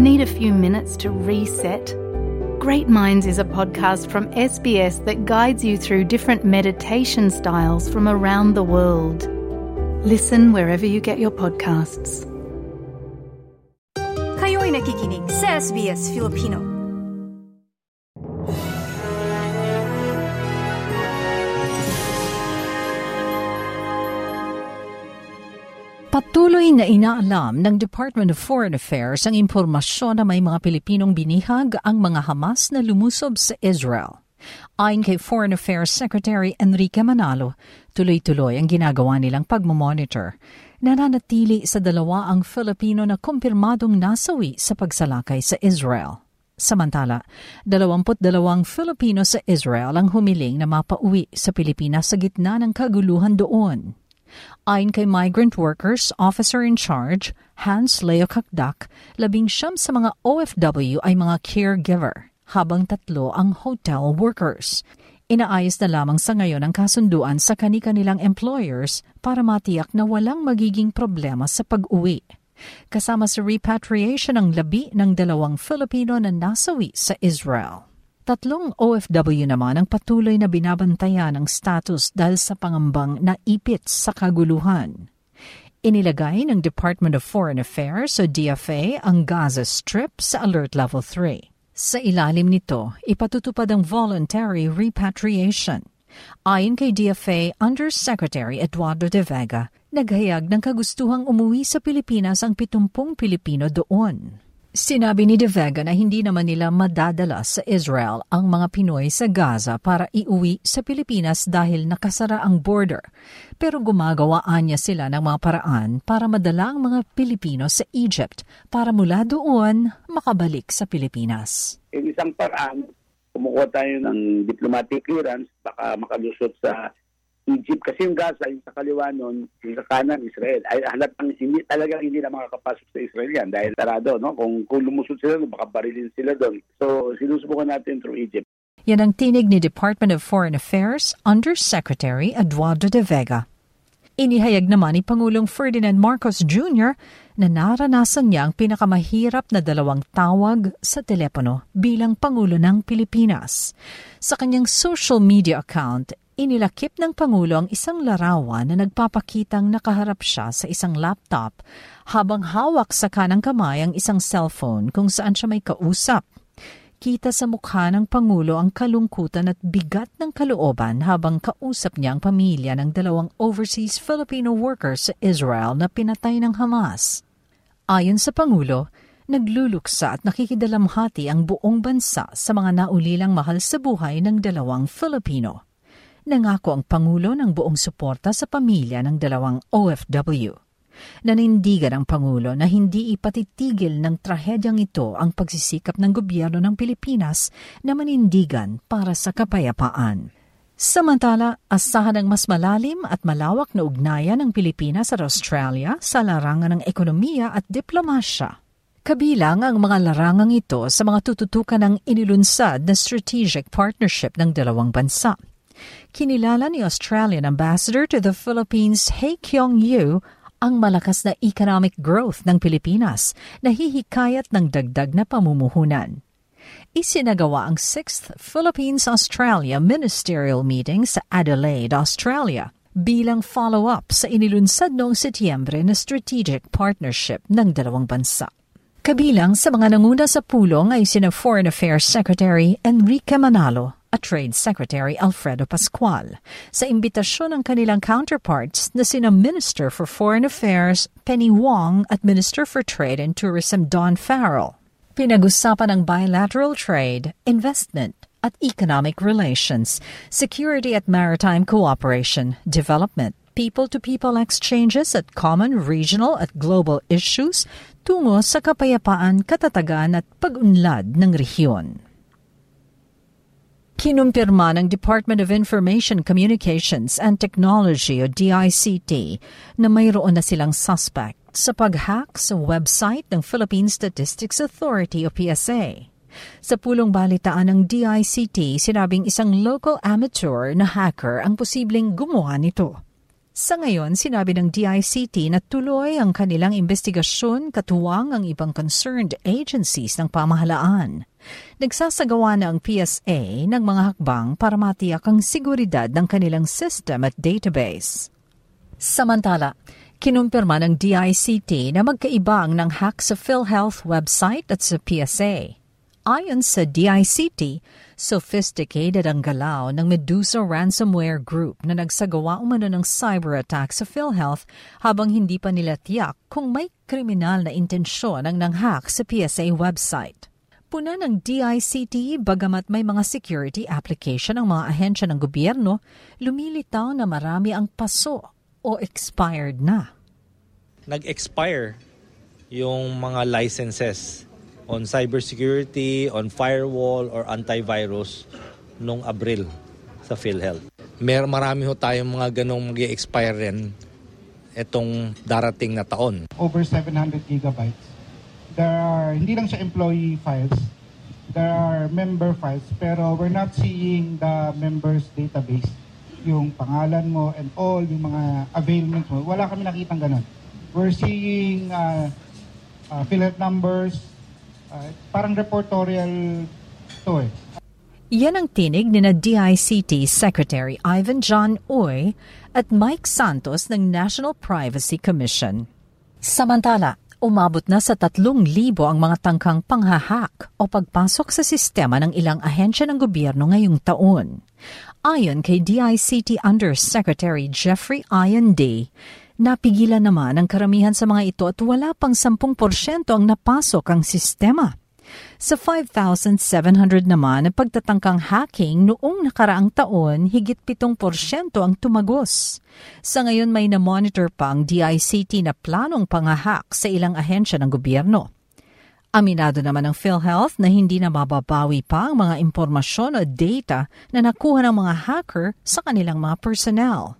Need a few minutes to reset? Great Minds is a podcast from SBS that guides you through different meditation styles from around the world. Listen wherever you get your podcasts. Kayo'y nakikinig sa SBS Filipino. Patuloy na inaalam ng Department of Foreign Affairs ang impormasyon na may mga Pilipinong binihag ang mga Hamas na lumusob sa Israel. Ayon kay Foreign Affairs Secretary Enrique Manalo, tuloy-tuloy ang ginagawa nilang pagmamonitor. Nananatili sa dalawa ang Filipino na kumpirmadong nasawi sa pagsalakay sa Israel. Samantala, 22 Filipino sa Israel ang humiling na mapauwi sa Pilipinas sa gitna ng kaguluhan doon. Ayon kay Migrant Workers Officer in Charge, Hans Leo Kakdak, labing siyam sa mga OFW ay mga caregiver, habang tatlo ang hotel workers. Inaayos na lamang sa ngayon ang kasunduan sa kani-kanilang employers para matiyak na walang magiging problema sa pag-uwi. Kasama sa repatriation ang labi ng dalawang Filipino na nasawi sa Israel. Tatlong OFW naman ang patuloy na binabantayan ng status dahil sa pangambang na ipit sa kaguluhan. Inilagay ng Department of Foreign Affairs o DFA ang Gaza Strip sa Alert Level 3. Sa ilalim nito, ipatutupad ang voluntary repatriation. Ayon kay DFA Undersecretary Eduardo de Vega, naghayag ng kagustuhang umuwi sa Pilipinas ang 70 Pilipino doon. Sinabi ni De Vega na hindi naman nila madadala sa Israel ang mga Pinoy sa Gaza para iuwi sa Pilipinas dahil nakasara ang border. Pero gumagawaan niya sila ng mga paraan para madala ang mga Pilipino sa Egypt para mula doon makabalik sa Pilipinas. Yung isang paraan, kumukuha tayo ng diplomatic clearance, baka makalusot sa Egypt kasi yung Gaza, yung sa kaliwa nun, yung sa kanan, Israel. Ay halatang hindi, talagang hindi na makakapasok sa Israel yan dahil tarado, no? Kung, kung lumusot sila, baka barilin sila doon. So, sinusubukan natin through Egypt. Yan ang tinig ni Department of Foreign Affairs Undersecretary Eduardo de Vega. Inihayag naman ni Pangulong Ferdinand Marcos Jr. na naranasan niya ang pinakamahirap na dalawang tawag sa telepono bilang Pangulo ng Pilipinas. Sa kanyang social media account, inilakip ng Pangulo ang isang larawan na nagpapakitang nakaharap siya sa isang laptop habang hawak sa kanang kamay ang isang cellphone kung saan siya may kausap. Kita sa mukha ng Pangulo ang kalungkutan at bigat ng kalooban habang kausap niya ang pamilya ng dalawang overseas Filipino workers sa Israel na pinatay ng Hamas. Ayon sa Pangulo, nagluluksa at nakikidalamhati ang buong bansa sa mga naulilang mahal sa buhay ng dalawang Filipino nangako ang Pangulo ng buong suporta sa pamilya ng dalawang OFW. Nanindigan ang Pangulo na hindi ipatitigil ng trahedyang ito ang pagsisikap ng gobyerno ng Pilipinas na manindigan para sa kapayapaan. Samantala, asahan ang mas malalim at malawak na ugnayan ng Pilipinas at Australia sa larangan ng ekonomiya at diplomasya. Kabilang ang mga larangang ito sa mga tututukan ng inilunsad na strategic partnership ng dalawang bansa – kinilala ni Australian Ambassador to the Philippines Hei Kyong-yu ang malakas na economic growth ng Pilipinas na hihikayat ng dagdag na pamumuhunan. Isinagawa ang 6th Philippines-Australia Ministerial Meeting sa Adelaide, Australia bilang follow-up sa inilunsad noong Setyembre na strategic partnership ng dalawang bansa. Kabilang sa mga nanguna sa pulong ay sina Foreign Affairs Secretary Enrique Manalo at Trade Secretary Alfredo Pascual sa imbitasyon ng kanilang counterparts na sina Minister for Foreign Affairs Penny Wong at Minister for Trade and Tourism Don Farrell. Pinag-usapan ang bilateral trade, investment, at economic relations, security at maritime cooperation, development, people-to-people exchanges at common regional at global issues tungo sa kapayapaan, katatagan at pag-unlad ng rehiyon. Kinumpirma ng Department of Information Communications and Technology o DICT na mayroon na silang suspect sa pag-hack sa website ng Philippine Statistics Authority o PSA. Sa pulong balitaan ng DICT, sinabing isang local amateur na hacker ang posibleng gumawa nito. Sa ngayon, sinabi ng DICT na tuloy ang kanilang investigasyon katuwang ang ibang concerned agencies ng pamahalaan. Nagsasagawa na ang PSA ng mga hakbang para matiyak ang seguridad ng kanilang system at database. Samantala, kinumpirma ng DICT na magkaiba ang ng hack sa PhilHealth website at sa PSA. Ayon sa DICT, sophisticated ang galaw ng Medusa ransomware group na nagsagawa umano ng cyber attack sa PhilHealth habang hindi pa nila tiyak kung may kriminal na intensyon ang nanghack sa PSA website. Puna ng DICT, bagamat may mga security application ang mga ahensya ng gobyerno, lumilitaw na marami ang paso o expired na. Nag-expire yung mga licenses on cybersecurity, on firewall, or antivirus nung Abril sa PhilHealth. Mer marami ho tayong mga ganong mag expire rin itong darating na taon. Over 700 gigabytes. There are, hindi lang siya employee files, there are member files, pero we're not seeing the members database. Yung pangalan mo and all yung mga availments mo. Wala kami nakitang ganun. We're seeing uh, uh, PhilHealth numbers, Uh, parang reportorial to eh. Yan ang tinig ni na DICT Secretary Ivan John Uy at Mike Santos ng National Privacy Commission. Samantala, umabot na sa 3,000 ang mga tangkang panghahak o pagpasok sa sistema ng ilang ahensya ng gobyerno ngayong taon. Ayon kay DICT Undersecretary Jeffrey Ian Day, Napigilan naman ang karamihan sa mga ito at wala pang 10% ang napasok ang sistema. Sa 5,700 naman na pagtatangkang hacking noong nakaraang taon, higit 7% ang tumagos. Sa ngayon may na-monitor pa ang DICT na planong pangahak sa ilang ahensya ng gobyerno. Aminado naman ng PhilHealth na hindi na mababawi pa ang mga impormasyon o data na nakuha ng mga hacker sa kanilang mga personnel.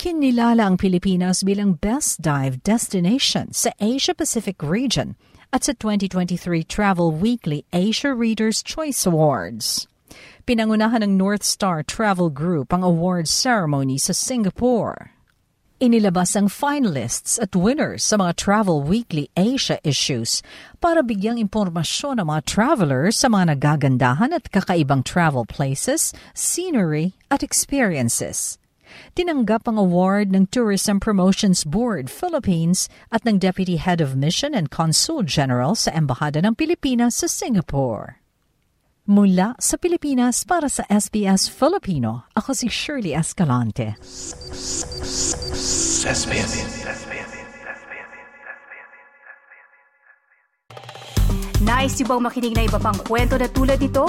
Kinilala ang Pilipinas bilang best dive destination sa Asia-Pacific region at sa 2023 Travel Weekly Asia Readers' Choice Awards. Pinangunahan ng North Star Travel Group ang awards ceremony sa Singapore. Inilabas ang finalists at winners sa mga Travel Weekly Asia issues para bigyang impormasyon ng mga travelers sa mga nagagandahan at kakaibang travel places, scenery at experiences. Tinanggap ang award ng Tourism Promotions Board Philippines at ng Deputy Head of Mission and Consul General sa Embahada ng Pilipinas sa Singapore. Mula sa Pilipinas para sa SBS Filipino, ako si Shirley Escalante. Nice yung bang makinig na iba pang kwento na tulad ito?